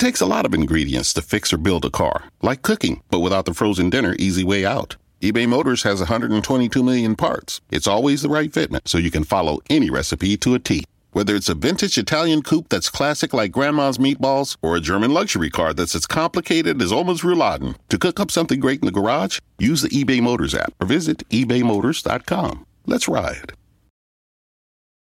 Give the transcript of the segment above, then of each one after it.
It takes a lot of ingredients to fix or build a car, like cooking, but without the frozen dinner easy way out. eBay Motors has 122 million parts. It's always the right fitment, so you can follow any recipe to a T. Whether it's a vintage Italian coupe that's classic like grandma's meatballs or a German luxury car that's as complicated as Oma's rouladen, to cook up something great in the garage, use the eBay Motors app or visit ebaymotors.com. Let's ride.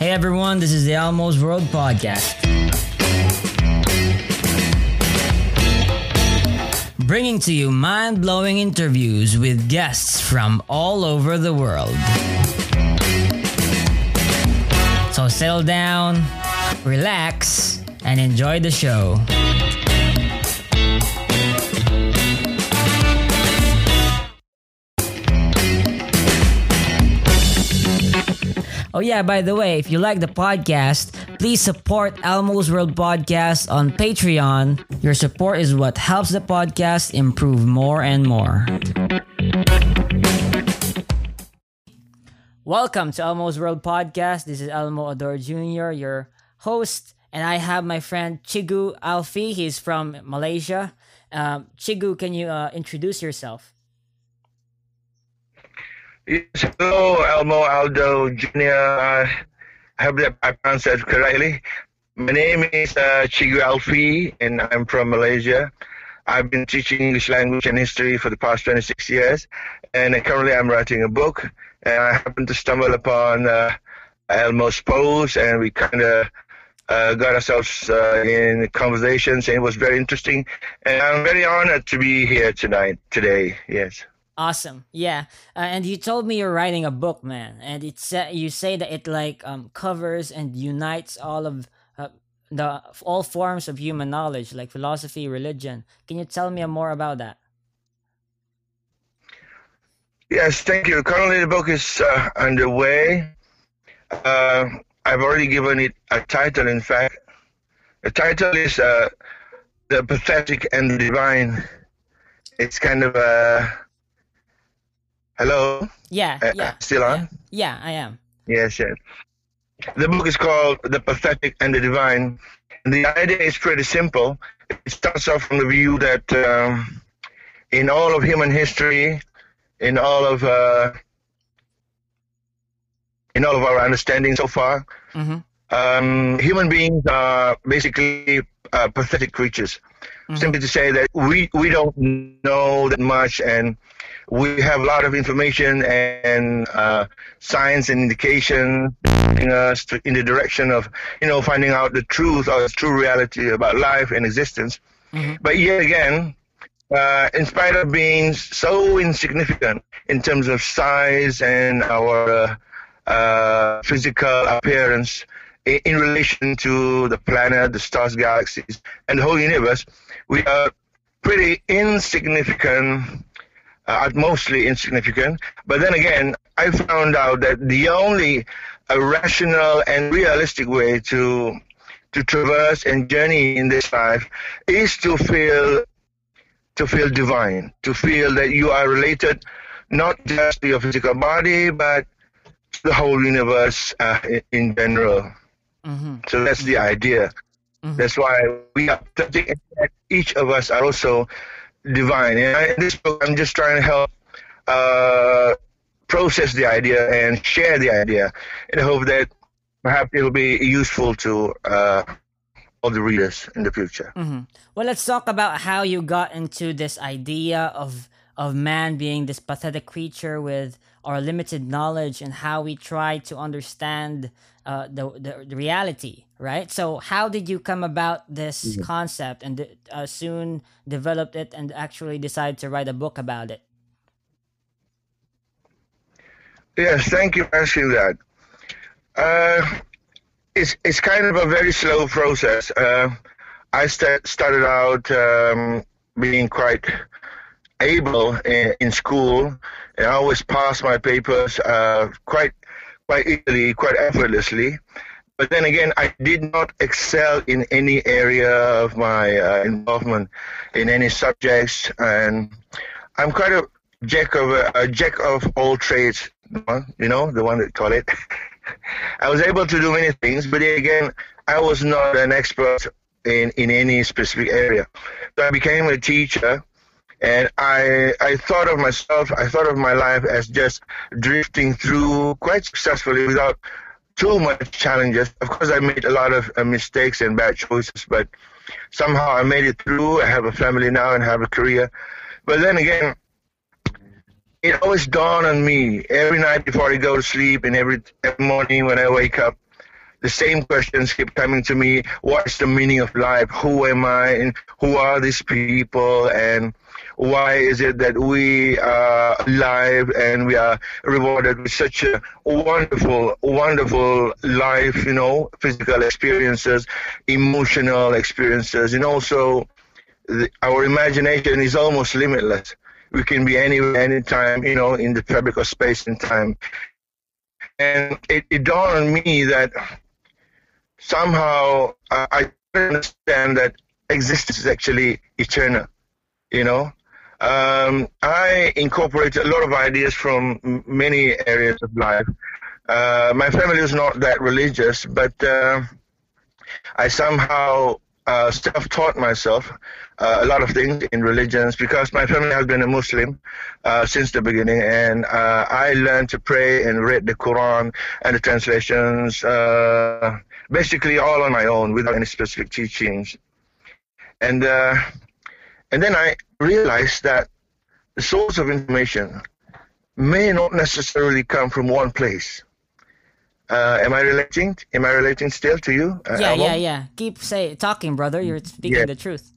Hey everyone, this is the Elmo's World Podcast. Bringing to you mind blowing interviews with guests from all over the world. So settle down, relax, and enjoy the show. Oh yeah, by the way, if you like the podcast, please support Elmo's World Podcast on Patreon. Your support is what helps the podcast improve more and more. Welcome to Elmo's World Podcast. This is Elmo Ador Jr., your host, and I have my friend Cigu Alfie. He's from Malaysia. Um, Cigu, can you uh, introduce yourself? Yes, hello, Elmo Aldo Jr. I hope that I pronounced that correctly. My name is uh, Cigu Alfie, and I'm from Malaysia. I've been teaching English language and history for the past 26 years, and currently I'm writing a book. And I happened to stumble upon uh, Elmo's post, and we kind of uh, got ourselves uh, in conversations, and it was very interesting. And I'm very honored to be here tonight, today. Yes. Awesome. Yeah. Uh, and you told me you're writing a book, man. And it's uh, you say that it like um covers and unites all of uh, the all forms of human knowledge, like philosophy, religion. Can you tell me more about that? Yes, thank you. Currently, the book is uh, underway. Uh, I've already given it a title. In fact, the title is uh, "The Pathetic and the Divine." It's kind of a Hello. Yeah. Uh, yeah. still on? Yeah. yeah, I am. Yes, yes. The book is called The Pathetic and the Divine. And the idea is pretty simple. It starts off from the view that um, in all of human history, in all of uh, in all of our understanding so far, mm-hmm. um, human beings are basically uh, pathetic creatures. Mm-hmm. Simply to say that we we don't know that much and we have a lot of information and uh, science and indication in us to, in the direction of you know finding out the truth or the true reality about life and existence. Mm-hmm. But yet again, uh, in spite of being so insignificant in terms of size and our uh, uh physical appearance in, in relation to the planet, the stars, galaxies, and the whole universe, we are pretty insignificant uh, mostly insignificant. But then again, I found out that the only uh, rational and realistic way to to traverse and journey in this life is to feel to feel divine, to feel that you are related not just to your physical body, but to the whole universe uh, in, in, general. Mm-hmm. So that's the idea. Mm-hmm. That's why we are each of us are also divine. And in this book, I'm just trying to help uh, process the idea and share the idea in the hope that perhaps it will be useful to uh, all the readers in the future. Mm-hmm. Well, let's talk about how you got into this idea of of man being this pathetic creature with our limited knowledge and how we try to understand uh, the, the, the reality, right? So how did you come about this mm-hmm. concept and uh, soon developed it and actually decide to write a book about it? Yes, thank you for asking that. Uh, it's it's kind of a very slow process. Uh, I st- started out um, being quite able in, in, school, and I always passed my papers uh, quite quite easily, quite effortlessly. But then again, I did not excel in any area of my uh, involvement in any subjects, and I'm quite a jack of a jack of all trades. You know, the one that call it. I was able to do many things, but again, I was not an expert in in any specific area. So I became a teacher, and I I thought of myself, I thought of my life as just drifting through quite successfully without too much challenges. Of course, I made a lot of uh, mistakes and bad choices, but somehow I made it through. I have a family now and have a career. But then again, it always dawned on me every night before I go to sleep and every, every morning when I wake up. The same questions keep coming to me. What's the meaning of life? Who am I? And who are these people? And why is it that we are alive and we are rewarded with such a wonderful, wonderful life, you know, physical experiences, emotional experiences, and also the, our imagination is almost limitless. We can be anywhere, anytime, you know, in the fabric of space and time. And it, it dawned on me that somehow uh, I understand that existence is actually eternal, you know, um, I incorporate a lot of ideas from many areas of life. Uh, my family is not that religious, but uh, I somehow uh, self-taught myself uh, a lot of things in religions because my family has been a Muslim uh, since the beginning, and uh, I learned to pray and read the Quran and the translations, basically all on my own without any specific teachings. And and then I realized that the source of information may not necessarily come from one place. Uh, am I relating? Am I relating still to you? Uh, yeah, yeah, yeah. Keep say talking, brother. You're speaking the truth.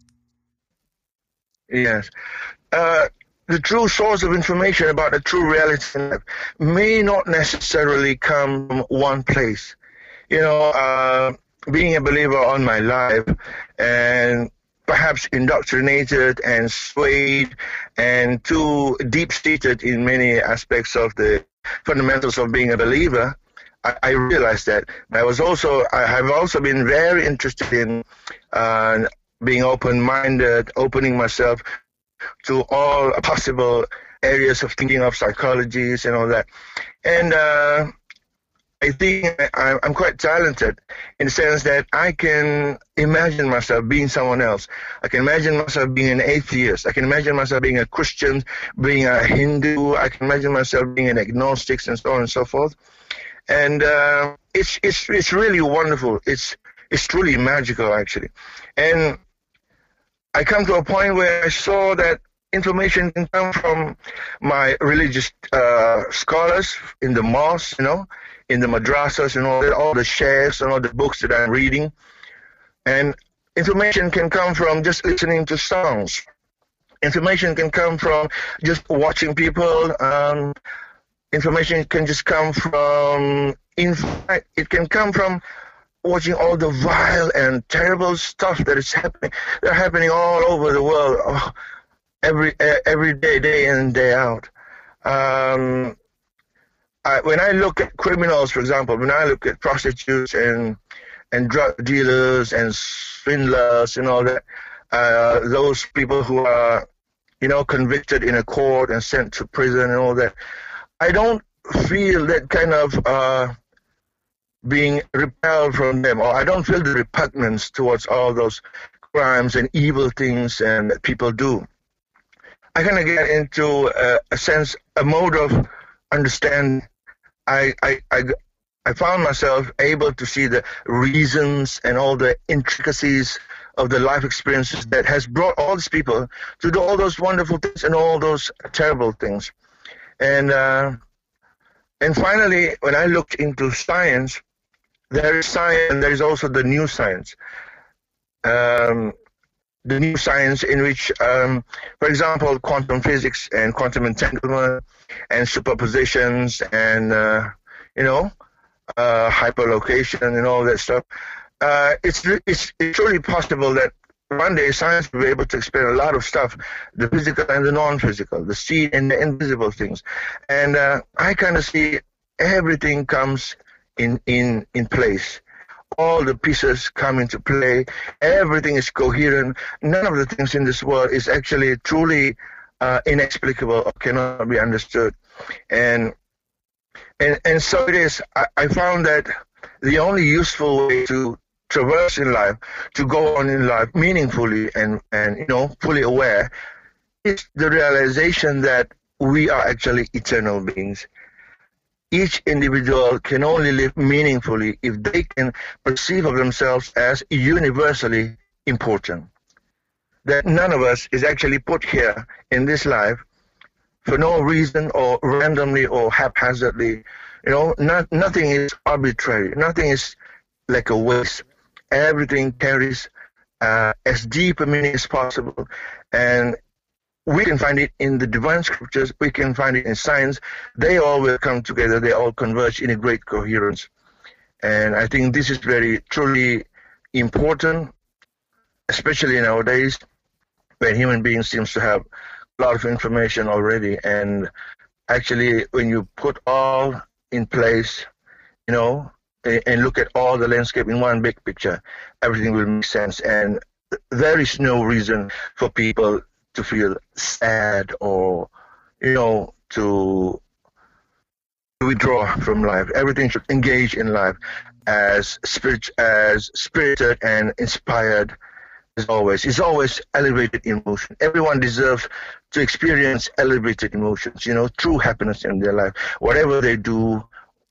Yes. Uh, the true source of information about the true reality may not necessarily come from one place. You know, uh, being a believer on my life and perhaps indoctrinated and swayed and too deep seated in many aspects of the fundamentals of being a believer. I, realized that. I was also I have also been very interested in uh, being open minded, opening myself to all possible areas of thinking of psychologies and all that. And uh, I think I'm quite talented in the sense that I can imagine myself being someone else. I can imagine myself being an atheist. I can imagine myself being a Christian, being a Hindu. I can imagine myself being an agnostic, and so on and so forth. And uh, it's it's it's really wonderful. It's it's truly magical, actually. And I come to a point where I saw that information can come from my religious uh, scholars in the mosque, you know, in the madrasas and all all the sheikhs and all the books that I'm reading. And information can come from just listening to songs. Information can come from just watching people. Um, information can just come from, in fact, it can come from watching all the vile and terrible stuff that is happening. They're happening all over the world, oh, every every day, day in and day out. Um, I, when I look at criminals, for example, when I look at prostitutes and and drug dealers and swindlers and all that, uh, those people who are, you know, convicted in a court and sent to prison and all that, I don't feel that kind of uh, being repelled from them, or I don't feel the repugnance towards all those crimes and evil things and that people do. I kind of get into a, a sense, a mode of understanding I, I, I, I found myself able to see the reasons and all the intricacies of the life experiences that has brought all these people to do all those wonderful things and all those terrible things. And uh, and finally, when I looked into science, there is science and there is also the new science. Um, the new science in which, um, for example, quantum physics and quantum entanglement and superpositions and, uh, you know, uh, hyperlocation and all that stuff. Uh, it's, it's it's truly possible that one day science will be able to explain a lot of stuff, the physical and the non-physical, the seen and the invisible things. And uh, I kind of see everything comes in in in place. All the pieces come into play. Everything is coherent. None of the things in this world is actually truly uh, inexplicable or cannot be understood. And and and so it is. I, I found that the only useful way to traverse in life, to go on in life meaningfully and, and you know, fully aware, is the realization that we are actually eternal beings. Each individual can only live meaningfully if they can perceive of themselves as universally important. That none of us is actually put here in this life for no reason or randomly or haphazardly. You know, not, nothing is arbitrary. Nothing is like a waste everything carries uh, as deep a meaning as possible. And we can find it in the divine scriptures, we can find it in science. They all will come together, they all converge in a great coherence. And I think this is very truly important, especially nowadays when human beings seems to have a lot of information already. And actually, when you put all in place, you know, and look at all the landscape in one big picture, everything will make sense. And there is no reason for people to feel sad or, you know, to withdraw from life. Everything should engage in life as spirit, as spirited and inspired as always. It's always elevated emotion. Everyone deserves to experience elevated emotions, you know, true happiness in their life. Whatever they do,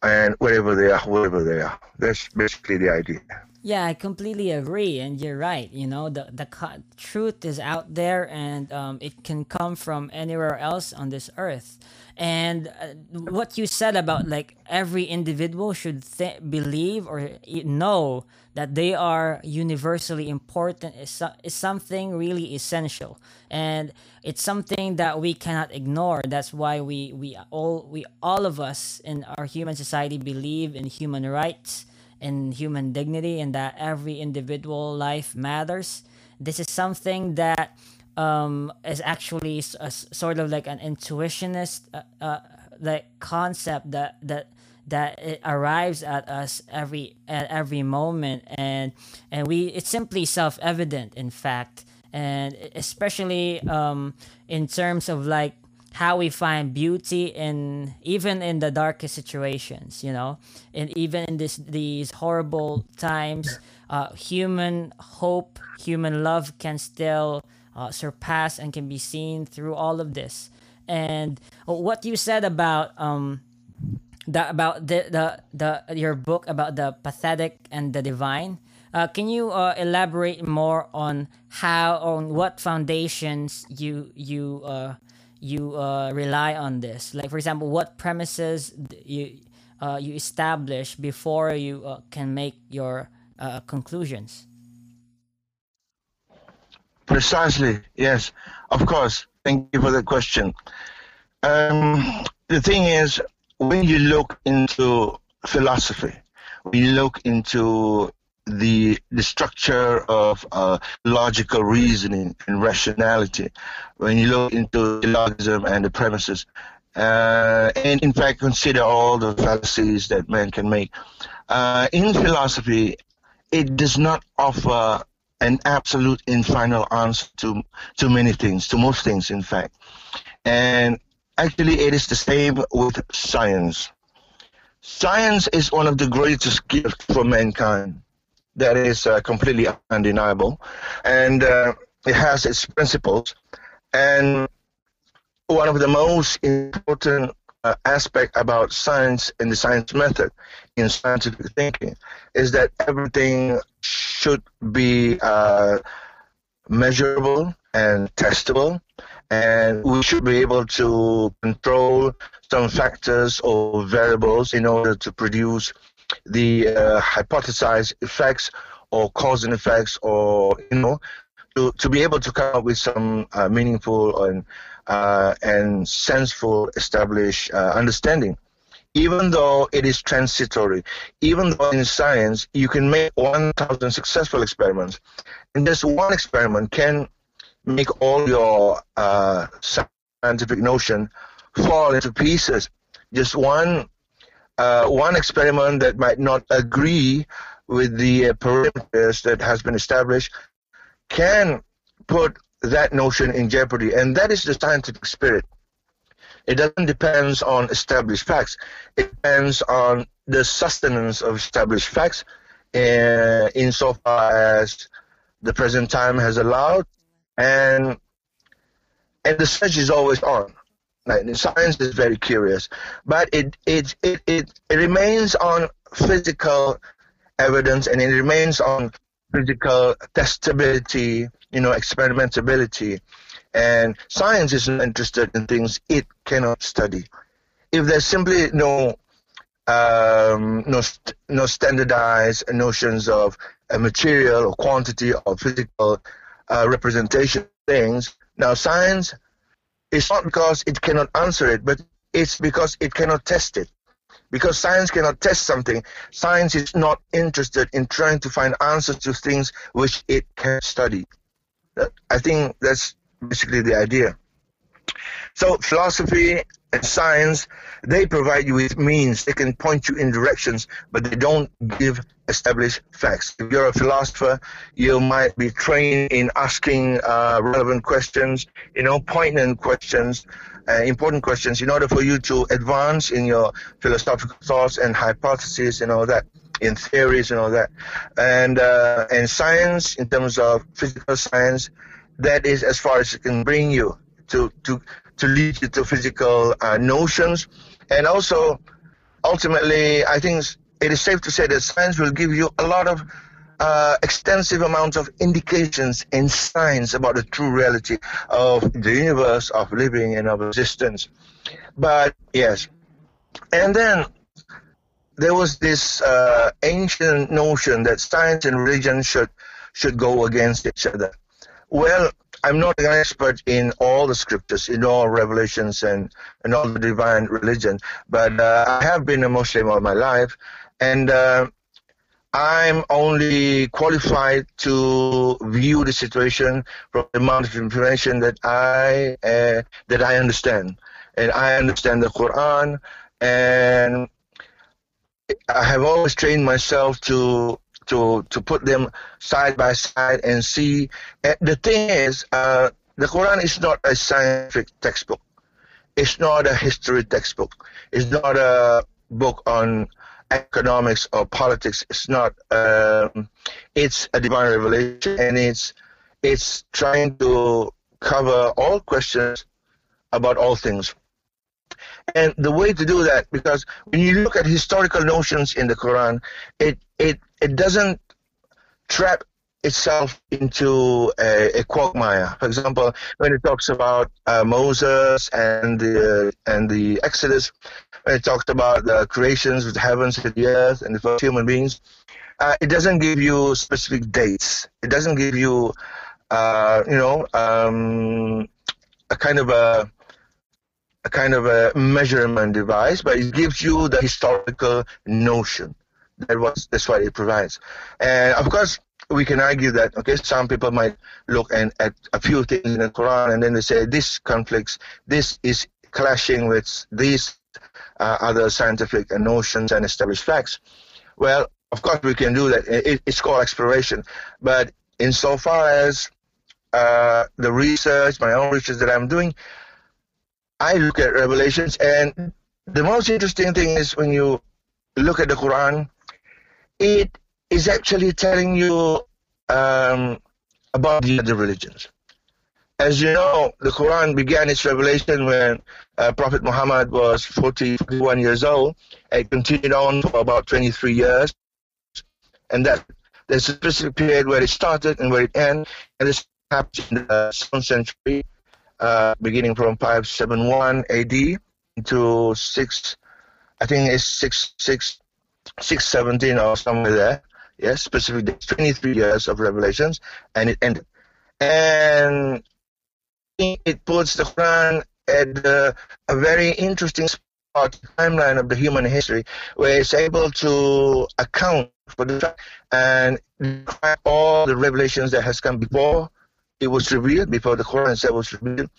and wherever they are, wherever they are. That's basically the idea. Yeah, I completely agree, and you're right. You know, the the co- truth is out there, and um, it can come from anywhere else on this earth. And uh, what you said about like every individual should th- believe or know that they are universally important is, so- is something really essential, and it's something that we cannot ignore. That's why we we all we all of us in our human society believe in human rights in human dignity and that every individual life matters. This is something that um, is actually a, sort of like an intuitionist uh, uh, like concept that that that it arrives at us every at every moment and and we it's simply self-evident in fact and especially um, in terms of like how we find beauty in even in the darkest situations you know? And even in this these horrible times uh, human hope human love can still uh, surpass and can be seen through all of this. And what you said about um the about the the, the your book about the pathetic and the divine uh, can you uh, elaborate more on how on what foundations you you uh, you uh, rely on this? Like, for example, what premises you uh, you establish before you uh, can make your uh, conclusions? Precisely, yes, of course. Thank you for the question. Um, the thing is, when you look into philosophy, you look into the the structure of uh, logical reasoning and rationality. When you look into syllogism and the premises uh, and in fact consider all the fallacies that man can make uh, in philosophy it does not offer an absolute and final answer to to many things to most things in fact. And actually it is the same with science. Science is one of the greatest gifts for mankind that is uh, completely undeniable, and uh, it has its principles. And one of the most important uh, aspect about science and the science method in scientific thinking is that everything should be uh, measurable and testable, and we should be able to control some factors or variables in order to produce the uh, hypothesized effects or cause and effects or you know to, to be able to come up with some uh, meaningful and uh, and senseful established uh, understanding even though it is transitory, even though in science you can make 1,000 successful experiments, and just one experiment can make all your uh, scientific notion fall into pieces. Just one uh, one experiment that might not agree with the uh, parameters that has been established can put that notion in jeopardy, and that is the scientific spirit. It doesn't depend on established facts. It depends on the sustenance of established facts uh, insofar as the present time has allowed and and the search is always on. Like, science is very curious, but it it, it it it remains on physical evidence and it remains on physical testability, you know, experimentability. And science is not interested in things it cannot study. If there's simply no um, no, no standardized notions of a material or quantity or physical uh, representation things. Now, science is not because it cannot answer it, but it's because it cannot test it. Because science cannot test something, science is not interested in trying to find answers to things which it can study. I think that's basically the idea. So philosophy and science, they provide you with means. They can point you in directions, but they don't give established facts. If you're a philosopher, you might be trained in asking uh, relevant questions, you know, poignant questions, uh, important questions, in order for you to advance in your philosophical thoughts and hypotheses and all that, in theories and all that. And uh, and science, in terms of physical science, that is as far as it can bring you to to to lead you to physical uh, notions, and also ultimately, I think it is safe to say that science will give you a lot of uh, extensive amounts of indications and signs about the true reality of the universe, of living, and of existence. But yes, and then there was this uh, ancient notion that science and religion should should go against each other. Well, I'm not an expert in all the scriptures, in all revelations and, and all the divine religion, but uh, I have been a Muslim all my life, and uh, I'm only qualified to view the situation from the amount of information that I uh, that I understand, and I understand the Quran, and I have always trained myself to to to put them side by side and see. the thing is, uh, the Quran is not a scientific textbook. It's not a history textbook. It's not a book on economics or politics. It's not. Um, it's a divine revelation, and it's it's trying to cover all questions about all things. And the way to do that, because when you look at historical notions in the Quran, it it it doesn't trap itself into a, a, quagmire. For example, when it talks about uh, Moses and the and the Exodus, when it talks about the creations of the heavens and the earth and the first human beings, uh, it doesn't give you specific dates. It doesn't give you, uh, you know, um, a kind of a a kind of a measurement device, but it gives you the historical notion. That was that's what it provides. And of course, we can argue that okay, some people might look and at a few things in the Quran and then they say this conflicts, this is clashing with these uh, other scientific notions and established facts. Well, of course, we can do that. It, it's called exploration, but insofar as uh, the research, my own research that I'm doing, I look at Revelations, and the most interesting thing is when you look at the Quran, it is actually telling you um, about the other religions. As you know, the Quran began its revelation when uh, Prophet Muhammad was 40, 41 years old It continued on for about 23 years. And that there's a specific period where it started and where it ended, and this happened in the 7th century uh, beginning from 571 AD to 6, I think it's 6, 6, 617 or somewhere there. Yes, specific 23 years of revelations, and it ended. And it puts the Quran at a very interesting the timeline of the human history, where it's able to account for the fact and all the revelations that has come before it was revealed, before the Quran itself was revealed.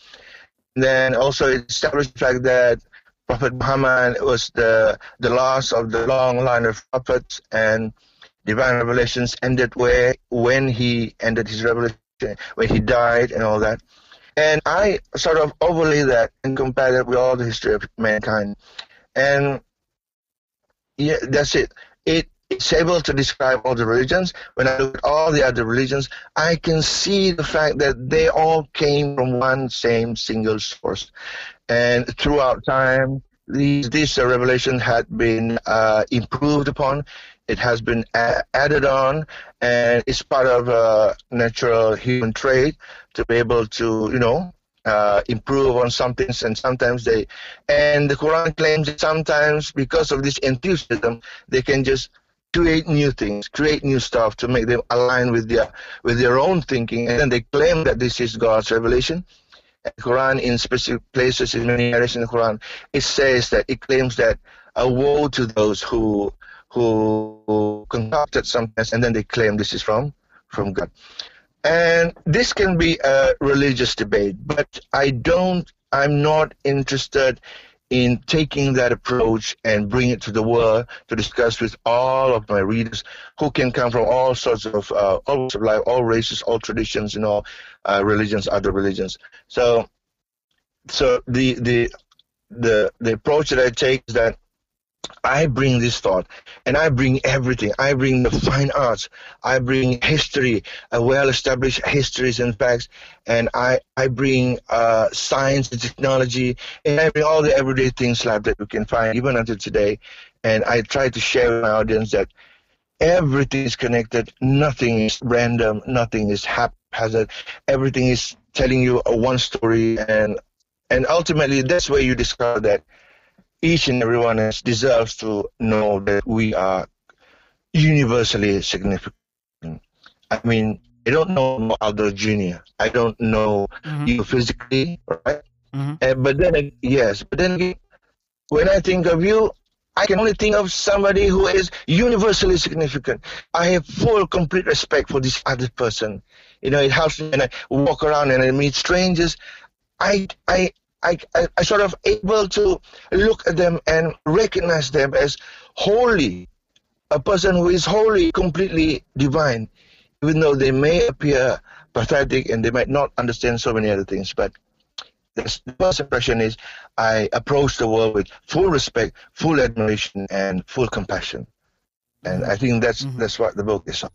Then also it established the fact that Prophet Muhammad was the the last of the long line of prophets, and divine revelations ended where when he ended his revelation, when he died, and all that. And I sort of overlay that and compare that with all the history of mankind. And yeah, that's it. It it's able to describe all the religions. When I look at all the other religions, I can see the fact that they all came from one same single source. And throughout time, these, this uh, revelation had been uh, improved upon. It has been a- added on, and it's part of a natural human trait to be able to, you know, uh, improve on some things, and sometimes they, and the Quran claims that sometimes because of this enthusiasm, they can just create new things, create new stuff to make them align with their with their own thinking, and then they claim that this is God's revelation. Quran, in specific places in many areas in the Quran, it says that it claims that a woe to those who who concocted something and then they claim this is from from God. And this can be a religious debate, but I don't. I'm not interested in taking that approach and bring it to the world to discuss with all of my readers who can come from all sorts of uh, all sorts of life, all races, all traditions, you know, uh, religions, other religions. So, so the the the the approach that I take is that I bring this thought and I bring everything. I bring the fine arts. I bring history, a well-established histories and facts, and I, I bring uh, science and technology, and I bring all the everyday things like that we can find even until today. And I try to share with my audience that everything is connected. Nothing is random. Nothing is haphazard. Everything is telling you one story, and and ultimately that's where you discover that each and everyone else deserves to know that we are universally significant. I mean, I don't know Aldo Jr. I don't know mm-hmm. you physically, right? Mm-hmm. Uh, but then, yes, but then when I think of you, I can only think of somebody who is universally significant. I have full, complete respect for this other person. You know, it helps me when I walk around and I meet strangers. I, I, I, I, I sort of able to look at them and recognize them as holy, a person who is holy, completely divine, even though they may appear pathetic and they might not understand so many other things. But the first impression is I approach the world with full respect, full admiration, and full compassion. And I think that's mm-hmm. that's what the book is.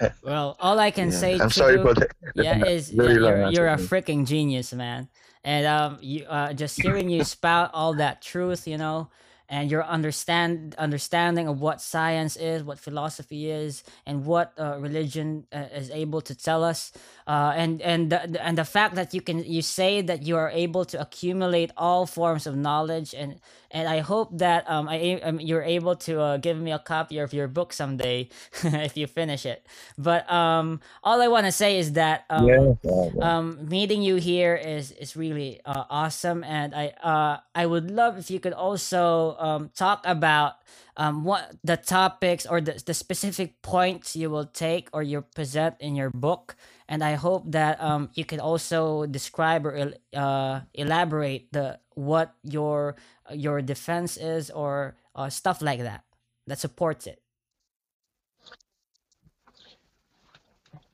well, all I can yeah. say. I'm sorry you, for that. Yeah, is yeah, you're, you're a freaking genius, man and um, you uh, just hearing you spout all that truth, you know, and your understand understanding of what science is, what philosophy is, and what uh, religion uh, is able to tell us, uh, and and the, and the fact that you can you say that you are able to accumulate all forms of knowledge and and I hope that um, I um, you're able to uh, give me a copy of your book someday if you finish it. But um, all I want to say is that um, yeah, um, meeting you here is is really uh, awesome, and I uh, I would love if you could also um, talk about um, what the topics or the, the specific points you will take or you present in your book. And i hope that um, you can also describe or uh, elaborate the what your your defense is or uh, stuff like that that supports it.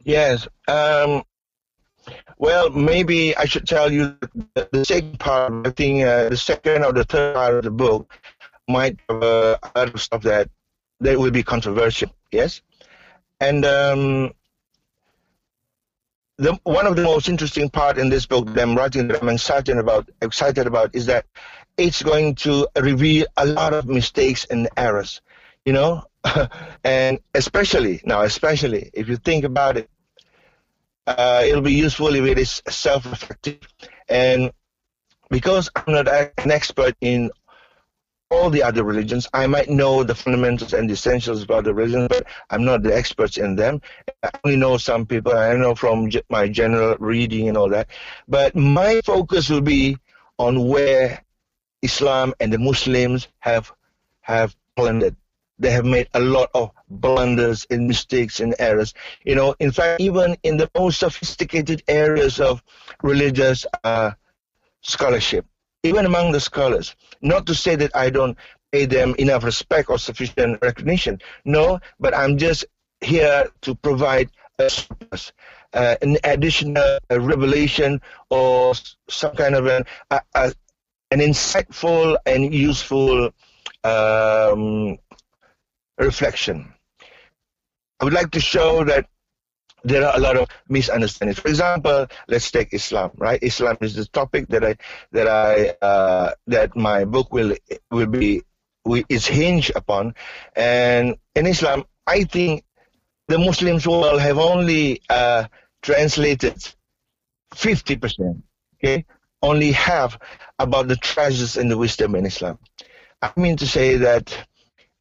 Yes um, well maybe i should tell you the, the second part i think uh, the second or the third part of the book might have uh, a lot of stuff that that will be controversial yes? And um, the, one of the most interesting part in this book that I'm writing that I'm excited about excited about is that it's going to reveal a lot of mistakes and errors, you know, and especially now, especially if you think about it, uh, it'll be useful if it is self-reflective, and because I'm not an expert in all the other religions. I might know the fundamentals and the essentials about the religion, but I'm not the experts in them. I only know some people. I know from my general reading and all that. But my focus will be on where Islam and the Muslims have have blended. They have made a lot of blunders and mistakes and errors. You know, in fact, even in the most sophisticated areas of religious uh, scholarship, even among the scholars, not to say that I don't pay them enough respect or sufficient recognition. No, but I'm just here to provide a uh, an additional revelation or some kind of an, uh, an insightful and useful um, reflection. I would like to show that there are a lot of misunderstandings. For example, let's take Islam, right? Islam is the topic that I that I uh, that my book will will be is hinged upon, and in Islam, I think the Muslims will have only uh, translated 50%, okay? Only half about the treasures and the wisdom in Islam. I mean to say that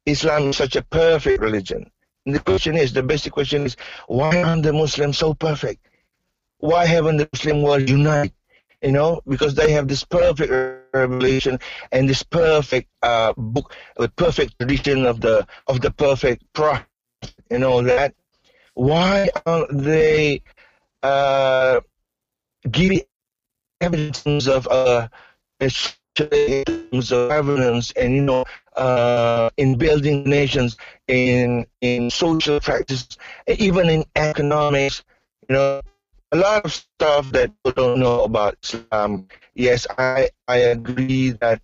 Islam is such a perfect religion. The question is, the basic question is, why aren't the Muslims so perfect? Why haven't the Muslim world unite? You know, because they have this perfect revelation and this perfect uh, book, the perfect tradition of the of the perfect prophet, and all that. Why aren't they uh, give evidence of uh, of governance and you know uh, in building nations in in social practice even in economics you know a lot of stuff that people don't know about Islam. Yes I I agree that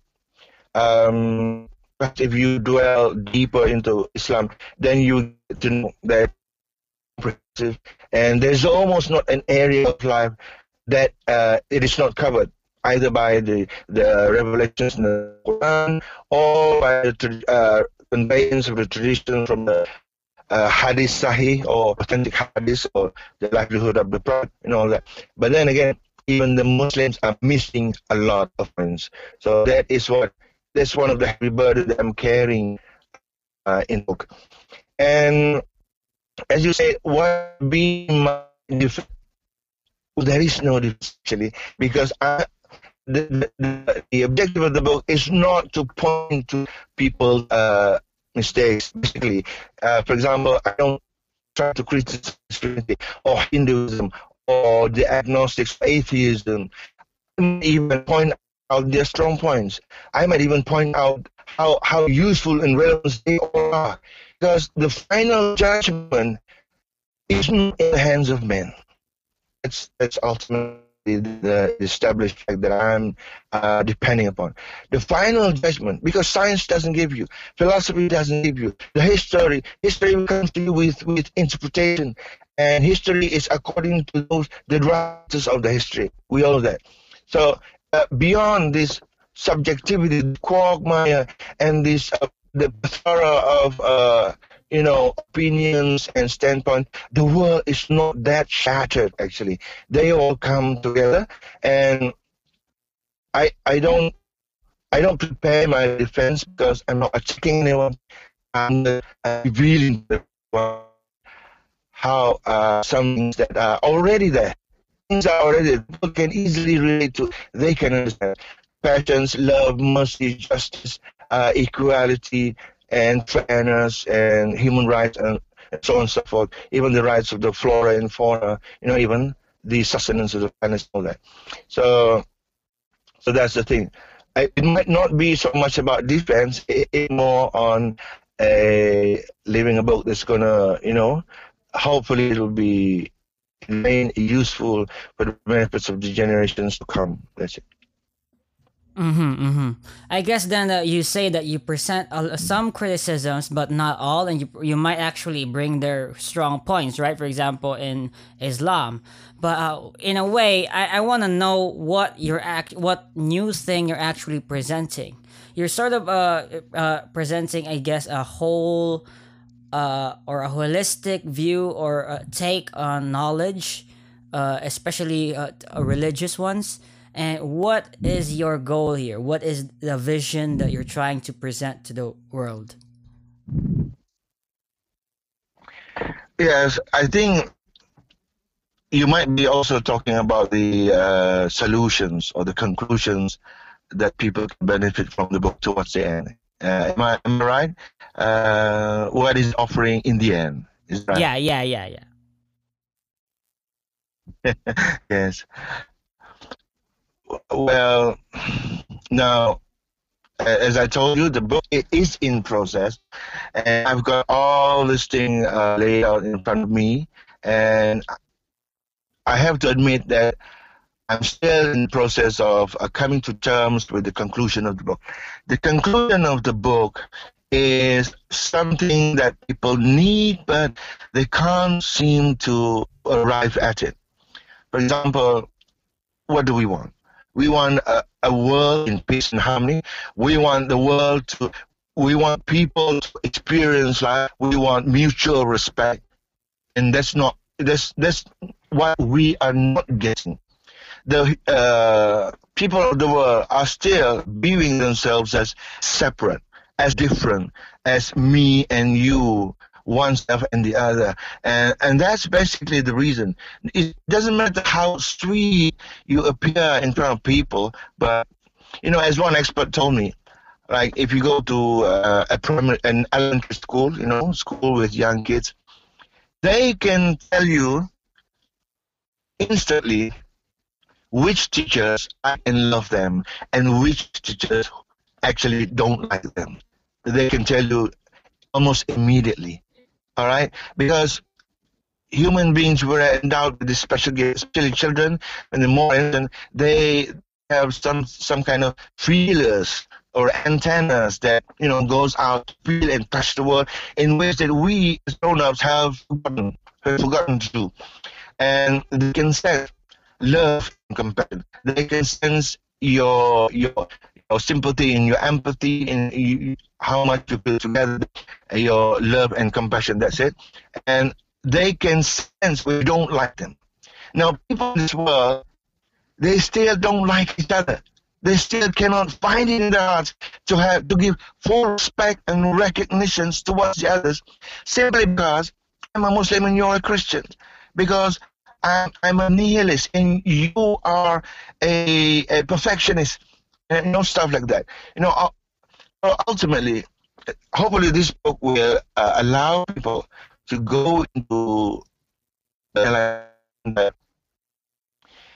um, if you dwell deeper into Islam then you get to know that and there's almost not an area of life that uh, it is not covered either by the the revelations in the Quran or by the uh, conveyance of the tradition from the uh, hadith sahih or authentic hadith or the livelihood of the prophet and all that. But then again, even the Muslims are missing a lot of things. So that is what that's one of the heavy burdens that I'm carrying uh, in book. And as you say, what be my difference? There is no difference actually, because I, the, the, the, objective of the book is not to point to people's uh, mistakes. Basically, uh, for example, I don't try to criticize or Hinduism or the agnostics, atheism. Even point out their strong points. I might even point out how, how useful and relevant they are because the final judgment is not in the hands of men. That's that's ultimately the established fact that I'm uh, depending upon. The final judgment, because science doesn't give you, philosophy doesn't give you, the history, history comes to you with, with interpretation, and history is according to those the writers of the history. We all that. So uh, beyond this subjectivity, quagmire, and this uh, the plethora of uh, you know opinions and standpoints, the world is not that shattered. Actually, they all come together, and I I don't I don't prepare my defense because I'm not attacking anyone. I'm revealing how uh, some things that are already there. Things are already there. People can easily relate to. They can understand passions, love, mercy, justice, uh, equality and fairness and human rights and so on and so forth, even the rights of the flora and fauna, you know, even the sustenance of the planet and all that. So, so that's the thing. It might not be so much about defense, it, more on a living a book that's gonna, you know, hopefully it'll be remain useful for the benefits of the generations to come. That's it. Mm-hmm, mm-hmm. I guess then uh, you say that you present uh, some criticisms, but not all, and you you might actually bring their strong points, right? For example, in Islam. But uh, in a way, I, I want to know what you're act what new thing you're actually presenting. You're sort of uh, uh presenting, I guess, a whole uh or a holistic view or take on knowledge, uh, especially religious ones and what is your goal here? What is the vision that you're trying to present to the world? Yes, I think you might be also talking about the uh, solutions or the conclusions that people can benefit from the book towards the end. Uh, am, I, am I right? Uh, what is offering in the end? Is right? Yeah, yeah, yeah, yeah. yes. Well, now, as I told you, the book is in process, and I've got all this thing uh, laid out in front of me, and I have to admit that I'm still in the process of uh, coming to terms with the conclusion of the book. The conclusion of the book is something that people need, but they can't seem to arrive at it. For example, what do we want? We want a, a world in peace and harmony. We want the world to, we want people to experience life. We want mutual respect. And that's not, that's, that's what we are not getting the uh, people of the world are still viewing themselves as separate, as different, as me and you, one self and the other. And, and that's basically the reason. It doesn't matter how sweet you appear in front of people, but, you know, as one expert told me, like if you go to uh, a primary, an elementary school, you know, school with young kids, they can tell you instantly which teachers I can love them and which teachers actually don't like them. They can tell you almost immediately. All right? Because human beings were endowed with this special gift, especially children, and the more they have some some kind of feelers or antennas that you know goes out feel and touch the world in ways that we as grown-ups have forgotten, have forgotten to do. And they can sense love and compassion. They can sense your your your sympathy and your empathy and you, how much you feel together, your love and compassion. That's it. And they can sense we don't like them. Now, people in this world, they still don't like each other. They still cannot find it in their hearts to have to give full respect and recognitions towards the others, simply because I'm a Muslim and you're a Christian. Because I'm, I'm a nihilist and you are a, a perfectionist and you know stuff like that. You know ultimately hopefully this book will uh, allow people to go into uh,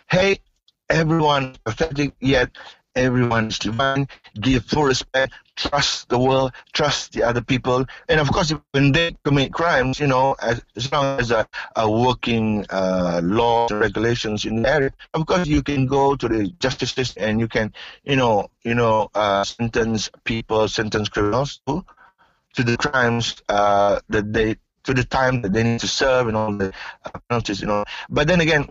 hey everyone pathetic yet everyone is divine, give full respect, trust the world, trust the other people. And of course, when they commit crimes, you know, as, as long as a, a working uh, laws and regulations in the area, of course, you can go to the justice system and you can, you know, you know, uh, sentence people, sentence criminals to, to the crimes uh, that they, to the time that they need to serve and all the uh, penalties, you know. But then again,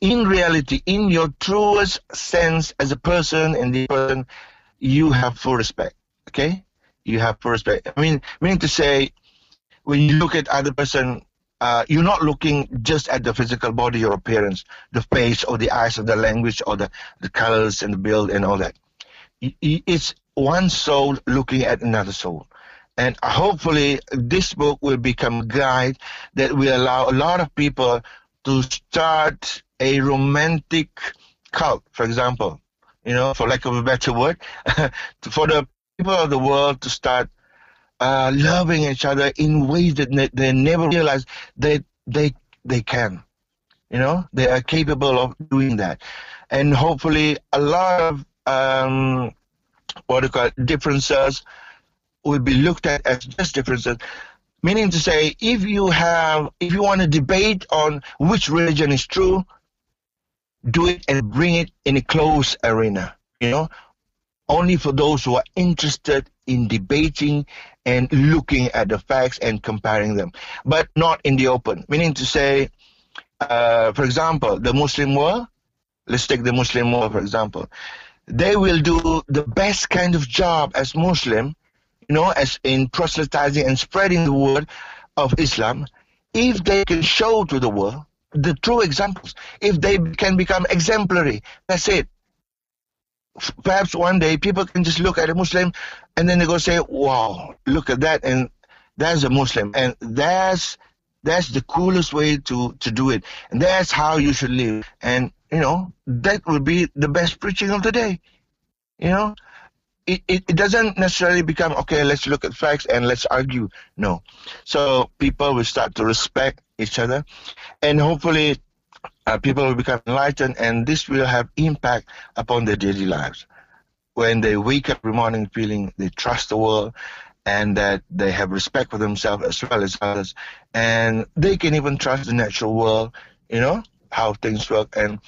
in reality, in your truest sense as a person and the person, you have full respect. Okay? You have full respect. I mean, meaning to say, when you look at other person, uh, you're not looking just at the physical body or appearance, the face or the eyes or the language or the, the colors and the build and all that. It's one soul looking at another soul. And hopefully, this book will become a guide that will allow a lot of people to start a romantic cult, for example, you know, for lack of a better word, for the people of the world to start uh, loving each other in ways that ne- they never realized that they they can. You know, they are capable of doing that, and hopefully a lot of um, what do you call it, differences will be looked at as just differences. Meaning to say, if you have, if you want to debate on which religion is true, do it and bring it in a closed arena, you know, only for those who are interested in debating and looking at the facts and comparing them, but not in the open. Meaning to say, uh, for example, the Muslim world, let's take the Muslim world, for example, they will do the best kind of job as Muslim, you know, as in proselytizing and spreading the word of Islam, if they can show to the world the true examples. If they can become exemplary, that's it. Perhaps one day people can just look at a Muslim and then they go say, "Wow, look at that!" and that's a Muslim, and that's that's the coolest way to to do it, and that's how you should live. And you know that will be the best preaching of the day. You know, it, it, it doesn't necessarily become okay let's look at facts and let's argue. No. So people will start to respect each other and hopefully uh, people will become enlightened and this will have impact upon their daily lives. When they wake up every morning feeling they trust the world and that they have respect for themselves as well as others and they can even trust the natural world you know how things work and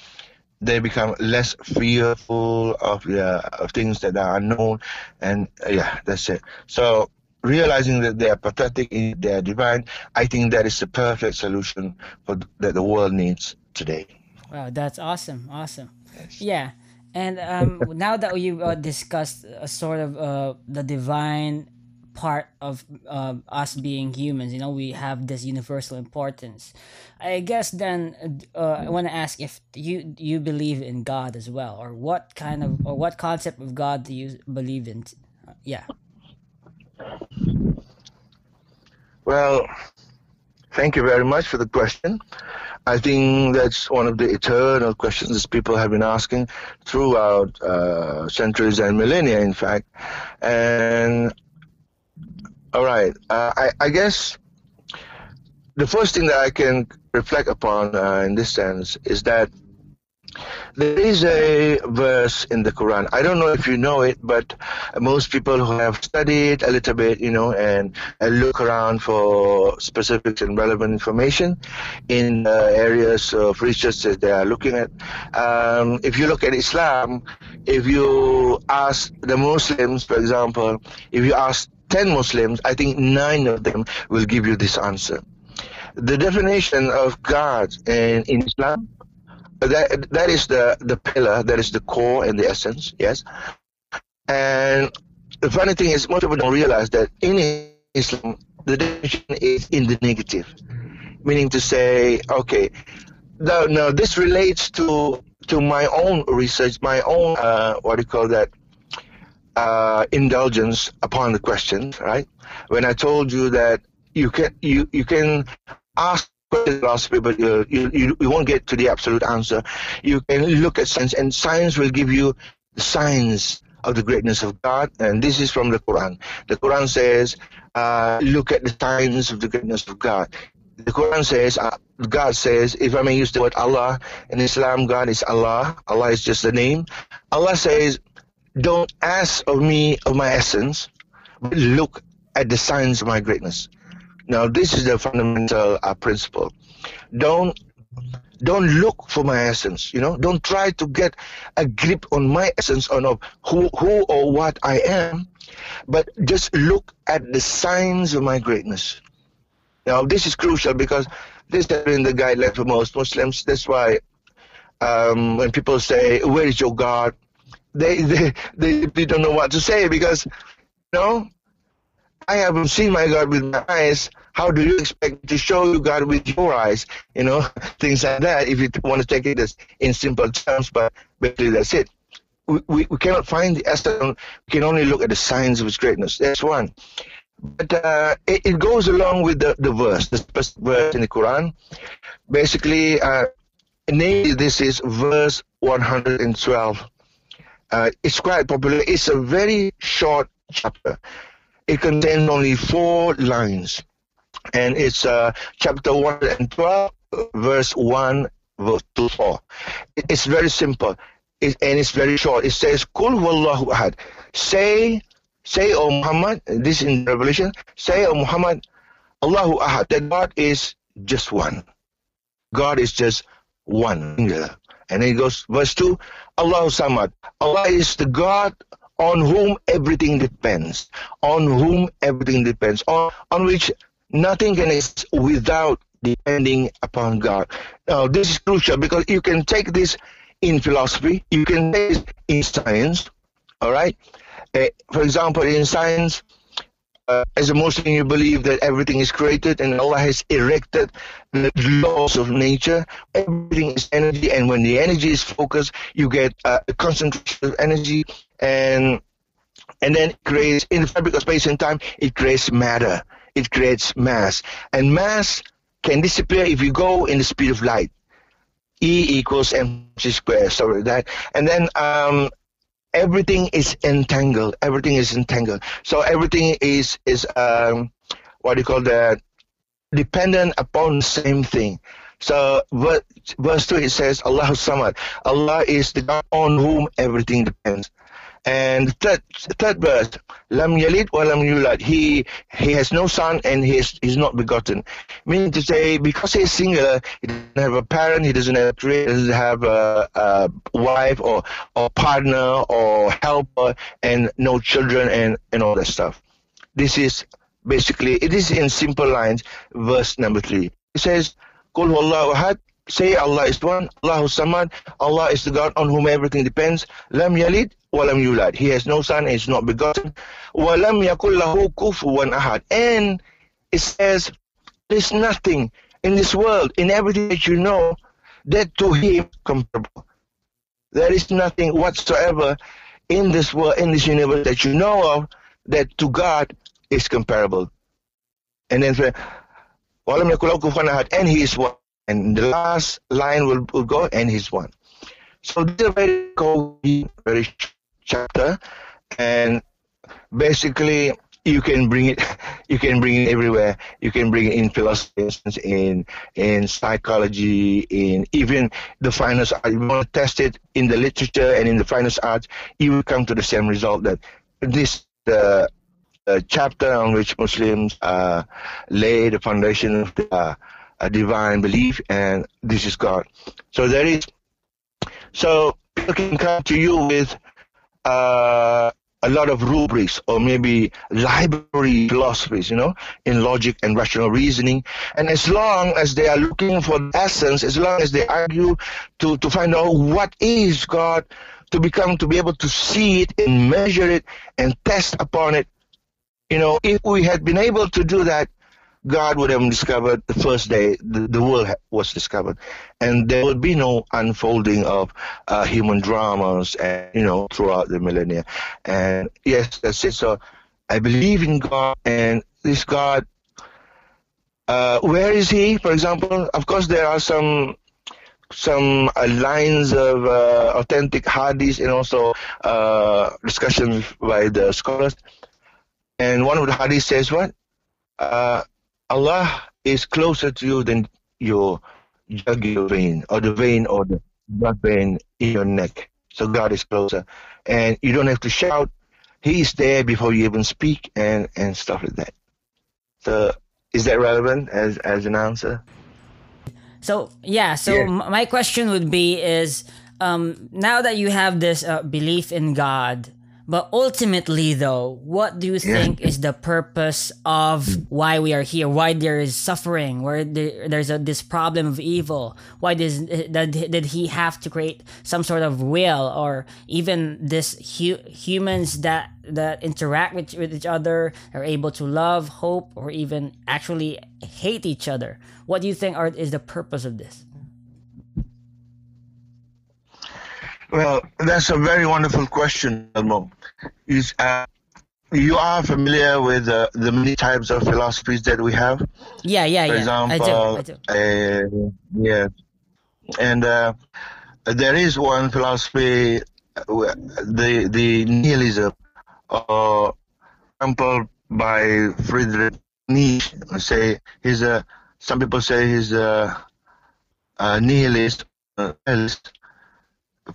they become less fearful of yeah, of things that are unknown, and uh, yeah, that's it. So realizing that they are pathetic, they are divine, I think that is the perfect solution for that the world needs today. Wow, that's awesome, awesome. Yes. Yeah, and um, now that you uh, discussed a sort of uh, the divine part of uh, us being humans. You know, we have this universal importance. I guess then uh, I want to ask if you you believe in God as well, or what kind of or what concept of God do you believe in? Uh, yeah. Well, thank you very much for the question. I think that's one of the eternal questions that people have been asking throughout uh, centuries and millennia, in fact. And all right. Uh, I, I guess the first thing that I can reflect upon uh, in this sense is that there is a verse in the Quran. I don't know if you know it, but most people who have studied a little bit, you know, and, and look around for specific and relevant information in uh, areas of research that they are looking at. Um, if you look at Islam, if you ask the Muslims, for example, if you ask 10 Muslims, I think nine of them will give you this answer. The definition of God in, in Islam, that, that is the, the pillar, that is the core and the essence, yes. And the funny thing is, most people don't realize that in Islam, the definition is in the negative, meaning to say, okay, now, now this relates to to my own research, my own uh, what do you call that uh, indulgence upon the question, right? When I told you that you can you you can ask philosophy, but you, you you won't get to the absolute answer. You can look at science, and science will give you the signs of the greatness of God, and this is from the Quran. The Quran says, uh, "Look at the signs of the greatness of God." The Quran says, uh, God says, if I may use the word Allah in Islam, God is Allah. Allah is just a name. Allah says, don't ask of me of my essence, but look at the signs of my greatness. Now, this is the fundamental uh, principle. Don't don't look for my essence. You know, don't try to get a grip on my essence on of who who or what I am, but just look at the signs of my greatness. Now, this is crucial because this has been the guideline for most Muslims. That's why um, when people say, "Where is your God?" They, they, they, they don't know what to say because, you know, I haven't seen my God with my eyes. How do you expect to show you God with your eyes? You know, things like that. If you want to take it as in simple terms, but basically that's it. We, we, cannot find the essence. We can only look at the signs of His greatness. That's one. But uh, it, it, goes along with the, the verse, the first verse in the Quran. Basically, uh, namely, this is verse 112 uh, it's quite popular. It's a very short chapter. It contains only four lines, and it's uh, chapter one and twelve, verse one, verse two, four. It's very simple, it, and it's very short. It says, "Kul wallahu ahad." Say, say, O Muhammad. This in Revelation. Say, O Muhammad, Allahu ahad. That God is just one. God is just one. And then he goes, verse 2, Allah Samad. Allah is the God on whom everything depends, on whom everything depends, on, on which nothing can exist without depending upon God. Now, this is crucial because you can take this in philosophy, you can take it in science, all right? Uh, for example, in science, as a Muslim, you believe that everything is created and Allah has erected the laws of nature. Everything is energy, and when the energy is focused, you get uh, a concentration of energy, and and then it creates in the fabric of space and time. It creates matter. It creates mass, and mass can disappear if you go in the speed of light. E equals mc squared. sorry that, and then um, everything is entangled. Everything is entangled. So everything is is um, what do you call that? Dependent upon the same thing. So verse verse 2 it says Allah Samad. Allah is the God on whom everything depends. And third, third verse, Lam Yalid wa Lam Yulad. He he has no son and he is he's not begotten. Meaning to say, because he is singular, he doesn't have a parent, he doesn't have a doesn't have a, a wife or or partner or helper, and no children and and all that stuff. This is basically it is in simple lines. Verse number three. It says, "Kul Ahad." Say Allah is one, Allah Samad, Allah is the God on whom everything depends. Lam Yalid walam yulad. He has no son is not begotten. Walam yakul lahu kufuwan ahad. And it says, there's nothing in this world, in everything that you know, that to him comparable. There is nothing whatsoever in this world, in this universe that you know of, that to God is comparable. And then, walam yakul lahu kufuwan ahad. And he is one. And the last line will, will go, and he's one. So this is a very cold, very chapter, and basically you can bring it you can bring it everywhere. You can bring it in philosophy in in psychology in even the finest art. You want to test it in the literature and in the finest art you will come to the same result that this the chapter on which muslims uh, lay the foundation of the, uh, divine belief and this is god. So there is so people can come to you with uh, a lot of rubrics or maybe library philosophies, you know, in logic and rational reasoning. And as long as they are looking for essence, as long as they argue to, to find out what is God, to become, to be able to see it and measure it and test upon it, you know, if we had been able to do that, God would have discovered the first day the, world was discovered, and there would be no unfolding of uh, human dramas, and you know, throughout the millennia. And yes, that's it. So I believe in God, and this God. Uh, where is He? For example, of course, there are some some uh, lines of uh, authentic hadiths and also uh, discussions by the scholars. And one of the hadiths says what? Allah is closer to you than your jugular vein or the vein or the blood vein in your neck. So God is closer. And you don't have to shout. He is there before you even speak and, and stuff like that. So is that relevant as, as an answer? So yeah, so yeah. my question would be is um, now that you have this uh, belief in God, but ultimately, though, what do you think is the purpose of hmm. why we are here? Why there is suffering? Where there, there's a, this problem of evil? Why does did, did he have to create some sort of will, or even this hu- humans that that interact with, with each other are able to love, hope, or even actually hate each other? What do you think are, is the purpose of this? Well, that's a very wonderful question, Elmo. Is uh, you are familiar with uh, the many types of philosophies that we have? Yeah, yeah, For yeah. example, I do. I do. Uh, yeah, and uh, there is one philosophy, uh, the the nihilism, or example by Friedrich Nietzsche. Say he's a. Some people say he's a, a nihilist. nihilist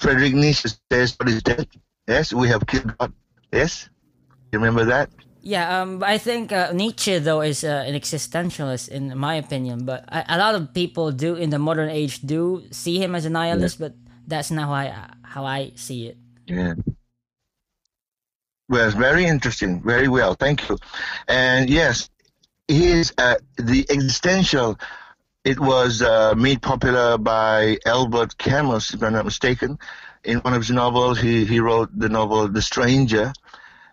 Frederick Nietzsche says God is dead. Yes, we have killed God. Yes, you remember that? Yeah, um, I think uh, Nietzsche though is uh, an existentialist in my opinion, but I, a lot of people do in the modern age do see him as a nihilist, yeah. but that's not how I how I see it. Yeah. Well, it's very interesting. Very well, thank you. And yes, he is uh, the existential it was uh, made popular by Albert Camus, if I'm not mistaken. In one of his novels, he, he wrote the novel The Stranger,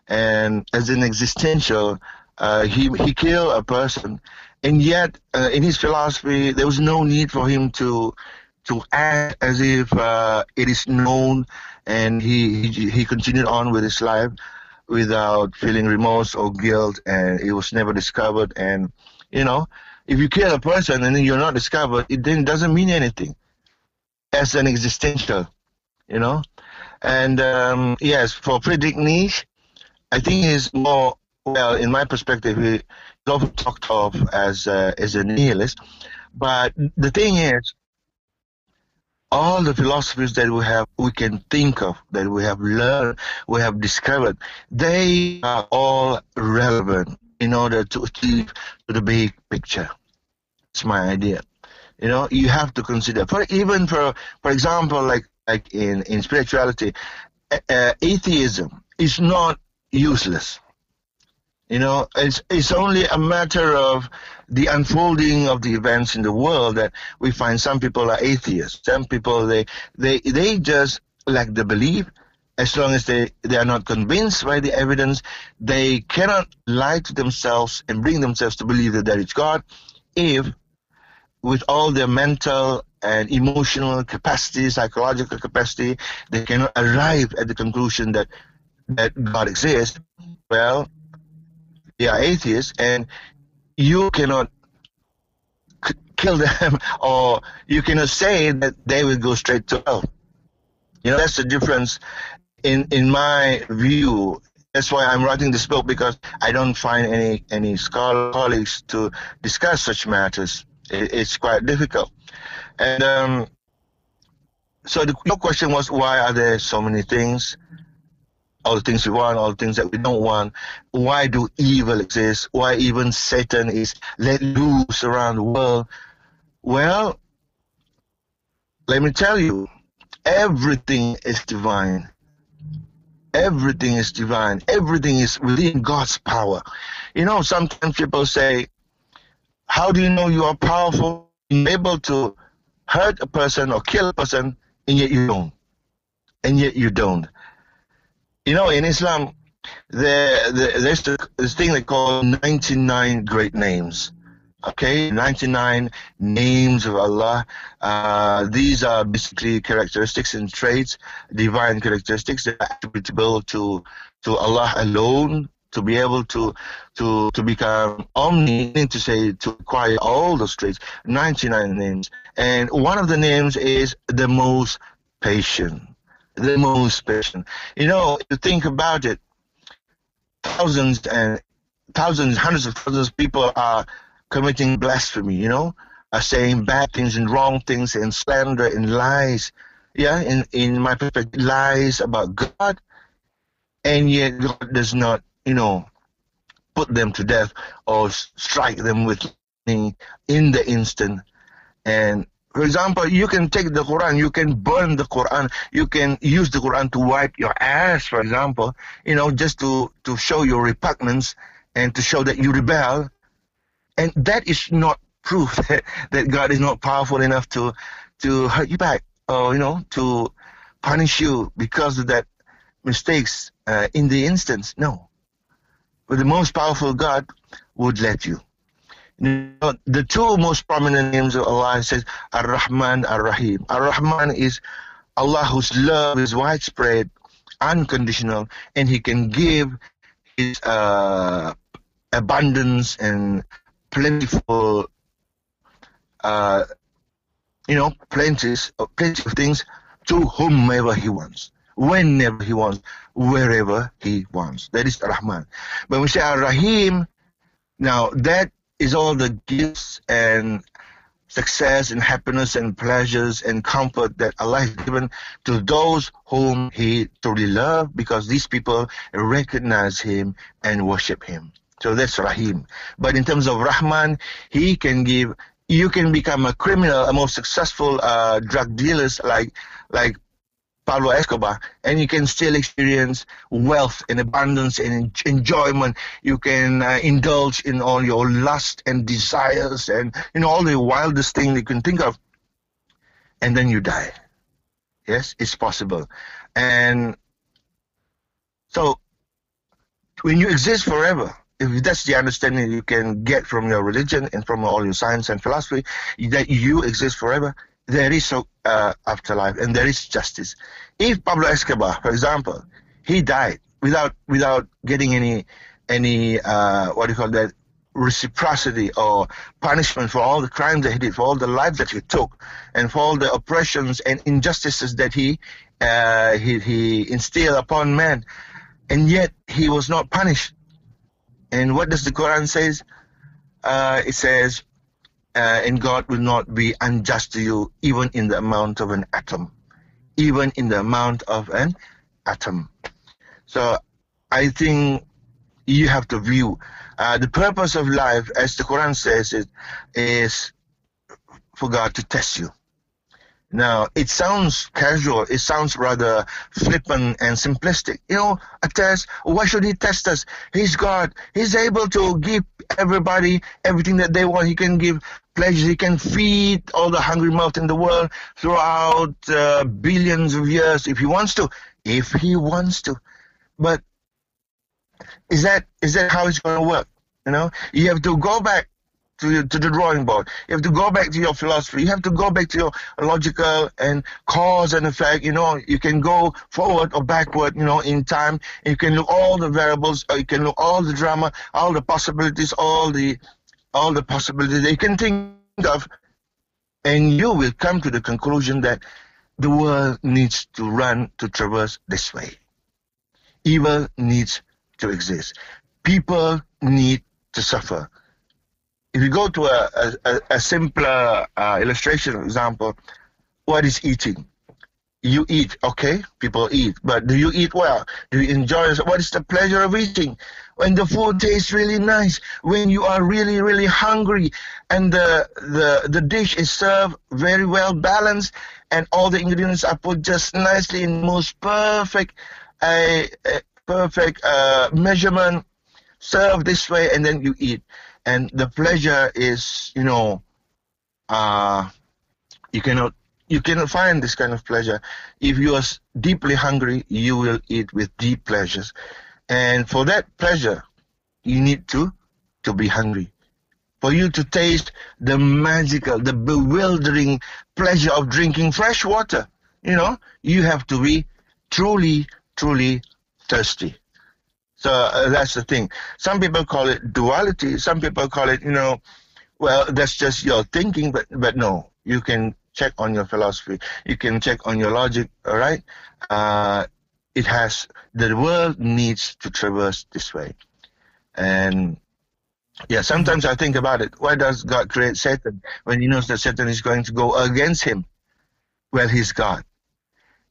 and as an existential, uh, he he killed a person, and yet uh, in his philosophy, there was no need for him to to act as if uh, it is known, and he, he he continued on with his life without feeling remorse or guilt, and it was never discovered, and you know if you kill a person and then you're not discovered, it then doesn't mean anything as an existential. you know. And um, yes, for Friedrich Nietzsche, I think he's more well, in my perspective, he's often talked of as uh, as a nihilist. But the thing is, all the philosophies that we have, we can think of, that we have learned, we have discovered, they are all relevant in order to achieve the big picture. It's my idea. You know, you have to consider, for even for for example, like like in in spirituality, atheism is not useless. You know, it's it's only a matter of the unfolding of the events in the world that we find some people are atheists. Some people they they they just lack the belief. As long as they, they are not convinced by the evidence, they cannot lie to themselves and bring themselves to believe that there is God if with all their mental and emotional capacity, psychological capacity, they cannot arrive at the conclusion that that God exists. Well, they are atheists, and you cannot c- kill them, or you cannot say that they will go straight to hell. You know, that's the difference in in my view. That's why I'm writing this book because I don't find any any scholar colleagues to discuss such matters. It, it's quite difficult, and um, so the your question was why are there so many things? all the things we want, all the things that we don't want. Why do evil exist? Why even Satan is let loose around the world? Well, let me tell you, everything is divine. Everything is divine. Everything is within God's power. You know, sometimes people say, How do you know you are powerful? Able to hurt a person or kill a person, and yet you don't. And yet you don't you know, in Islam, there, there there's this thing they call 99 great names. Okay, 99 names of Allah. Uh, these are basically characteristics and traits, divine characteristics that are attributable to to Allah alone. To be able to to to become omni, to say to acquire all those traits, 99 names, and one of the names is the most patient the most patient. You know, you think about it, thousands and thousands, hundreds of thousands of people are committing blasphemy, you know, are saying bad things and wrong things and slander and lies. Yeah, in, in my perspective, lies about God. And yet God does not, you know, put them to death or strike them with lightning in the instant. And for example, you can take the Quran, you can burn the Quran, you can use the Quran to wipe your ass, for example, you know, just to, to show your repugnance and to show that you rebel. And that is not proof that, that God is not powerful enough to, to hurt you back or, you know, to punish you because of that mistakes uh, in the instance. No. But the most powerful God would let you you know, the two most prominent names of Allah says Ar-Rahman, Ar-Rahim. Ar-Rahman is Allah whose love is widespread, unconditional, and He can give His uh, abundance and plentiful, uh, you know, plenty, plenty of things to whomever He wants, whenever He wants, wherever He wants. That is Rahman. When we say Ar-Rahim, now that is all the gifts and success and happiness and pleasures and comfort that Allah has given to those whom He truly loves because these people recognize Him and worship Him. So that's Rahim. But in terms of Rahman, He can give. You can become a criminal, a more successful uh, drug dealers like like Pablo Escobar, and you can still experience wealth and abundance and enjoyment. You can uh, indulge in all your lust and desires and you know all the wildest thing you can think of, and then you die. Yes, it's possible, and so when you exist forever, if that's the understanding you can get from your religion and from all your science and philosophy, that you exist forever, there is a uh, afterlife and there is justice. If Pablo Escobar, for example, he died without without getting any any uh, what do you call that reciprocity or punishment for all the crimes that he did, for all the lives that he took, and for all the oppressions and injustices that he uh, he, he instilled upon man, and yet he was not punished. And what does the Quran says? Uh, it says, uh, "And God will not be unjust to you, even in the amount of an atom, even in the amount of an atom." So, I think you have to view uh, the purpose of life, as the Quran says, it is for God to test you. Now, it sounds casual, it sounds rather flippant and simplistic. You know, a test, why should he test us? He's God. He's able to give everybody everything that they want. He can give pleasures. He can feed all the hungry mouths in the world throughout uh, billions of years if he wants to. If he wants to. But is that is that how it's going to work? You know, you have to go back to, to the drawing board. You have to go back to your philosophy. You have to go back to your logical and cause and effect. You know, you can go forward or backward, you know, in time. You can look all the variables. you can look all the drama, all the possibilities, all the all the possibilities you can think of, and you will come to the conclusion that the world needs to run to traverse this way. Evil needs to exist. People need to suffer. If you go to a, a, a simpler uh, illustration example, what is eating? You eat, okay? People eat, but do you eat well? Do you enjoy? What is the pleasure of eating? When the food tastes really nice, when you are really, really hungry, and the the the dish is served very well balanced, and all the ingredients are put just nicely in most perfect, a, a perfect uh, measurement served this way and then you eat and the pleasure is you know uh you cannot you cannot find this kind of pleasure. If you are deeply hungry you will eat with deep pleasures. And for that pleasure you need to to be hungry. For you to taste the magical the bewildering pleasure of drinking fresh water. You know you have to be truly truly thirsty so uh, that's the thing. Some people call it duality. Some people call it, you know, well, that's just your thinking, but but no, you can check on your philosophy. You can check on your logic. All right, uh, it has the world needs to traverse this way, and yeah, sometimes I think about it. Why does God create Satan when He knows that Satan is going to go against Him? Well, He's God.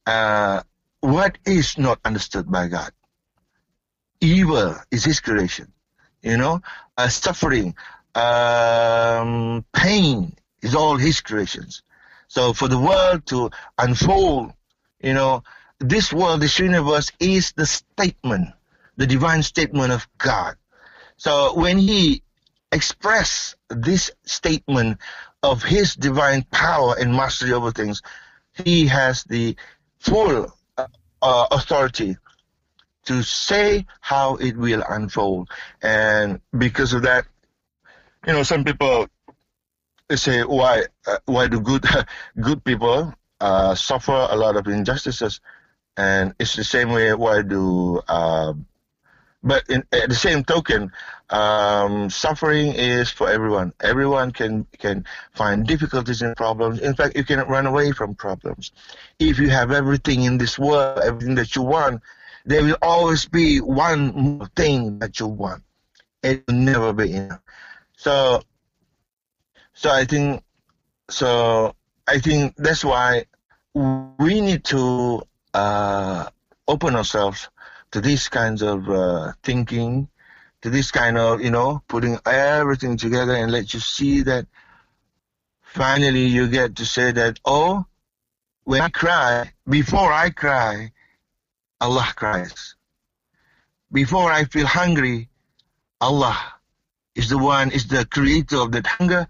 Uh, what is not understood by God? Evil is his creation. You know, uh, suffering, um, pain is all his creations. So for the world to unfold, you know, this world, this universe is the statement, the divine statement of God. So when he express this statement of his divine power and mastery over things, he has the full uh, uh authority to say how it will unfold. And because of that, you know, some people say, why, uh, why do good, good people uh, suffer a lot of injustices? And it's the same way, why do, uh, but in, at the same token, um, suffering is for everyone. Everyone can can find difficulties and problems. In fact, you cannot run away from problems. If you have everything in this world, everything that you want, there will always be one more thing that you want. It will never be enough. So, so I think, so I think that's why we need to uh, open ourselves to these kinds of uh, thinking, to this kind of, you know, putting everything together and let you see that finally you get to say that, oh, when I cry, before I cry, Allah cries. Before I feel hungry, Allah is the one, is the creator of that hunger,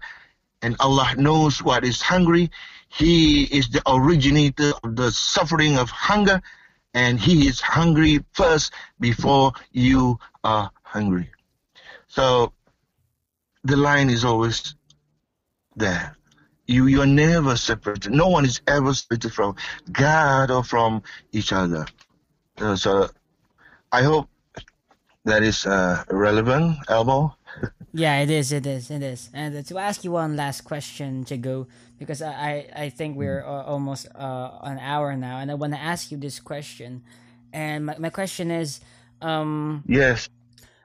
and Allah knows what is hungry. He is the originator of the suffering of hunger, and He is hungry first before you are hungry. So the line is always there. You you are never separated. No one is ever separated from God or from each other. Uh, so I hope that is uh, relevant, Elmo. Yeah, it is. It is. It is. And to ask you one last question, Cigu, because I I think we're uh, almost uh, an hour now, and I want to ask you this question. And my, my question is, um, yes,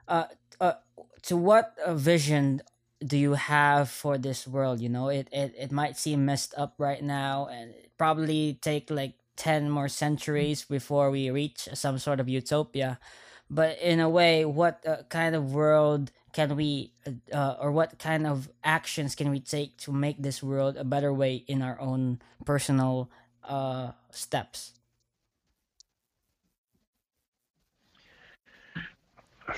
uh, uh, to what uh, vision do you have for this world? You know, it, it it might seem messed up right now, and probably take like ten more centuries before we reach some sort of utopia. But in a way, what uh, kind of world can we uh, or what kind of actions can we take to make this world a better way in our own personal uh, steps?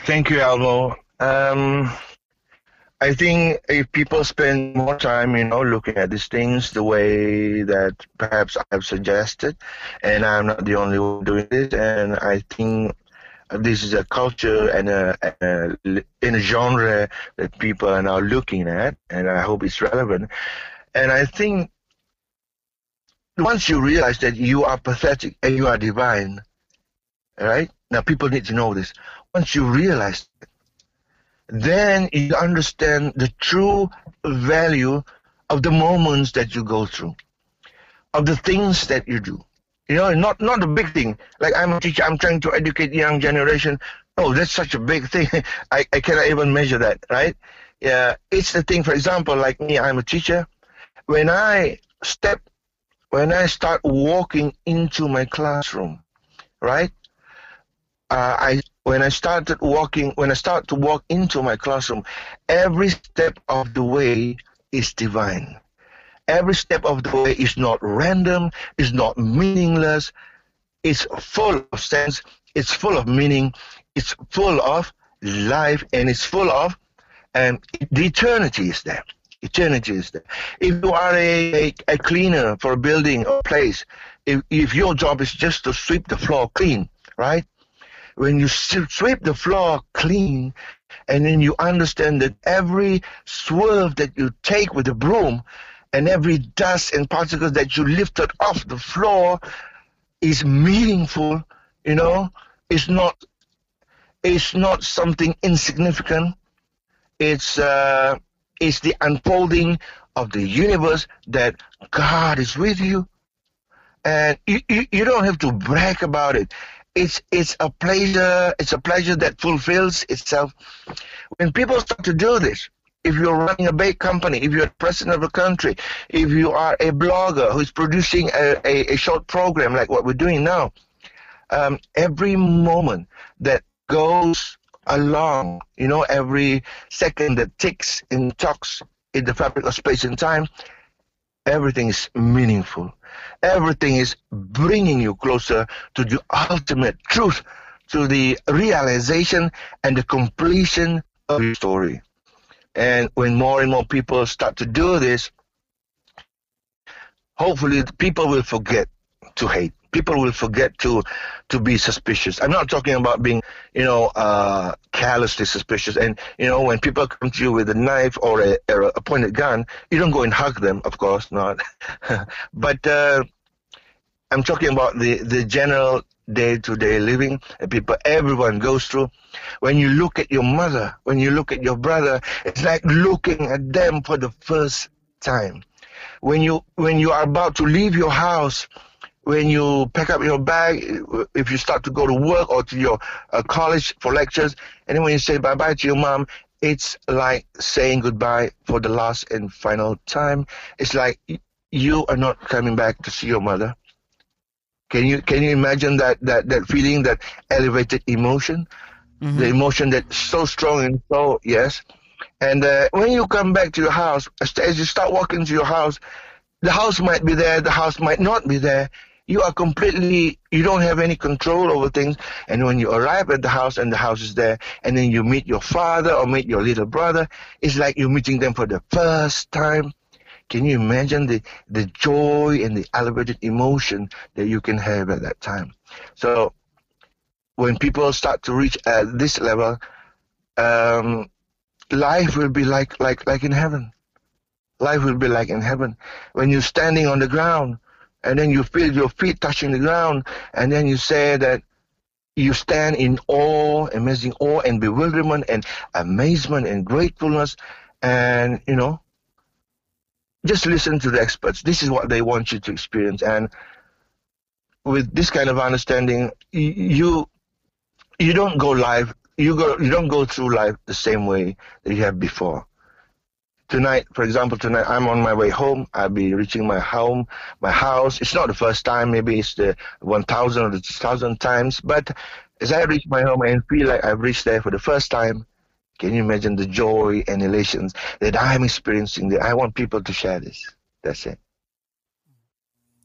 Thank you Elmo um, i think if people spend more time you know looking at these things the way that perhaps i've suggested and i'm not the only one doing this and i think this is a culture and a, a, in a genre that people are now looking at, and I hope it's relevant. And I think once you realize that you are pathetic and you are divine, right? Now people need to know this. Once you realize that, then you understand the true value of the moments that you go through, of the things that you do. You know, not not a big thing. Like I'm a teacher, I'm trying to educate young generation. Oh, that's such a big thing. I, I cannot even measure that, right? Yeah, it's the thing. For example, like me, I'm a teacher. When I step, when I start walking into my classroom, right? Uh, I when I started walking, when I start to walk into my classroom, every step of the way is divine. Every step of the way is not random, is not meaningless. It's full of sense, it's full of meaning, it's full of life, and it's full of and the eternity is there. Eternity is there. If you are a, a, a cleaner for a building or place, if, if your job is just to sweep the floor clean, right? When you sweep the floor clean, and then you understand that every swerve that you take with the broom and every dust and particles that you lifted off the floor is meaningful you know? It's not it's not something insignificant. It's uh it's the unfolding of the universe that god is with you. And you, you, you don't have to brag about it it's it's a pleasure it's a pleasure that fulfills itself. When people start to do this if you're running a big company, if you're president of a country, if you are a blogger who's producing a, a, a short program like what we're doing now, um, every moment that goes along, you know, every second that ticks and talks in the fabric of space and time, everything is meaningful. Everything is bringing you closer to the ultimate truth, to the realization and the completion of your story. And when more and more people start to do this, hopefully people will forget to hate. People will forget to to be suspicious. I'm not talking about being, you know, uh, callously suspicious. And you know, when people come to you with a knife or a, or a pointed gun, you don't go and hug them, of course not. but uh, I'm talking about the the general day-to-day living that people everyone goes through when you look at your mother when you look at your brother it's like looking at them for the first time when you when you are about to leave your house when you pack up your bag if you start to go to work or to your uh, college for lectures and then when you say bye-bye to your mom it's like saying goodbye for the last and final time it's like you are not coming back to see your mother can you can you imagine that that that feeling, that elevated emotion, mm-hmm. the emotion that's so strong and so yes. And uh, when you come back to your house, as you start walking to your house, the house might be there, the house might not be there. You are completely, you don't have any control over things. And when you arrive at the house and the house is there, and then you meet your father or meet your little brother, it's like you're meeting them for the first time. Can you imagine the, the joy and the elevated emotion that you can have at that time? So when people start to reach at this level, um, life will be like, like, like in heaven. Life will be like in heaven. When you're standing on the ground and then you feel your feet touching the ground and then you say that you stand in awe, amazing awe and bewilderment and amazement and gratefulness. And, you know, just listen to the experts. This is what they want you to experience. And with this kind of understanding, you you don't go live. You go. You don't go through life the same way that you have before. Tonight, for example, tonight I'm on my way home. I'll be reaching my home, my house. It's not the first time. Maybe it's the 1,000 or the 2,000 times. But as I reach my home and feel like I've reached there for the first time, can you imagine the joy and elations that I'm experiencing? That I want people to share this. That's it.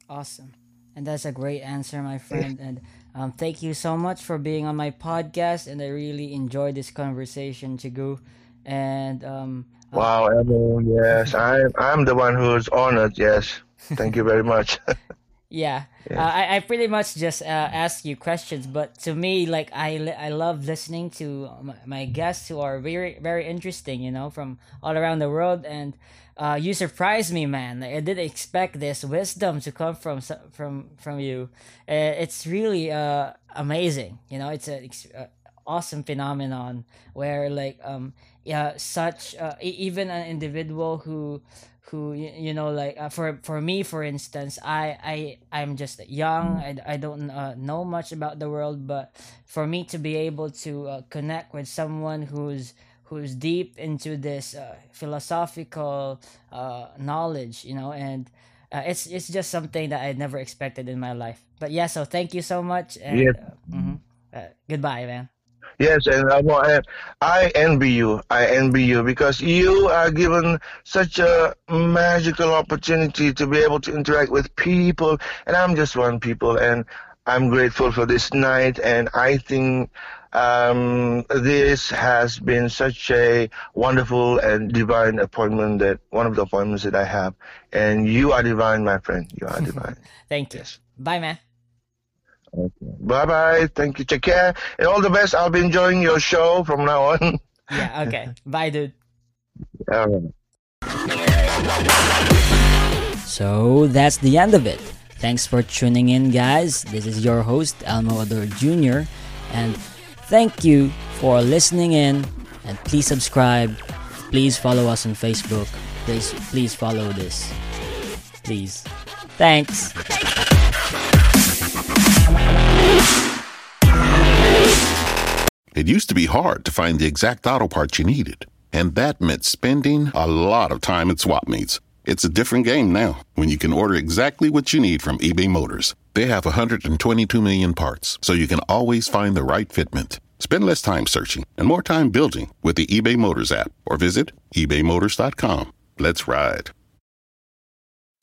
Awesome. And that's a great answer, my friend. And um, thank you so much for being on my podcast. And I really enjoyed this conversation, Cigu. And um, wow, Emil, yes, I'm I'm the one who's honored. Yes, thank you very much. yeah, uh, I I pretty much just uh, ask you questions, but to me, like I I love listening to my, guests who are very very interesting. You know, from all around the world and uh, you surprised me, man. I didn't expect this wisdom to come from from from you. Uh, it's really uh, amazing. You know, it's a, a, awesome phenomenon where like um yeah such uh, even an individual who who you, know like uh, for for me for instance i i i'm just young i, I don't uh, know much about the world but for me to be able to uh, connect with someone who's who's deep into this uh, philosophical uh, knowledge, you know, and uh, it's it's just something that I never expected in my life. But yeah, so thank you so much. And, yeah. Mm-hmm. goodbye, man. Yes, and I, I envy you. I envy you because you are given such a magical opportunity to be able to interact with people, and I'm just one people, and I'm grateful for this night, and I think um, this has been such a wonderful and divine appointment that one of the appointments that I have. And you are divine, my friend. You are divine. Thank you. Yes. Bye, man. Okay. Bye bye. Thank you. Take care. And all the best. I'll be enjoying your show from now on. yeah, okay. bye, dude. Right. So that's the end of it. Thanks for tuning in, guys. This is your host, Elmo Ador Jr. And Thank you for listening in and please subscribe. Please follow us on Facebook. Please please follow this. Please. Thanks. It used to be hard to find the exact auto parts you needed, and that meant spending a lot of time at swap meets. It's a different game now when you can order exactly what you need from eBay Motors. They have 122 million parts, so you can always find the right fitment. Spend less time searching and more time building with the eBay Motors app or visit ebaymotors.com. Let's ride.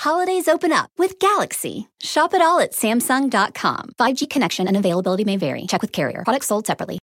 Holidays open up with Galaxy. Shop it all at Samsung.com. 5G connection and availability may vary. Check with carrier. Products sold separately.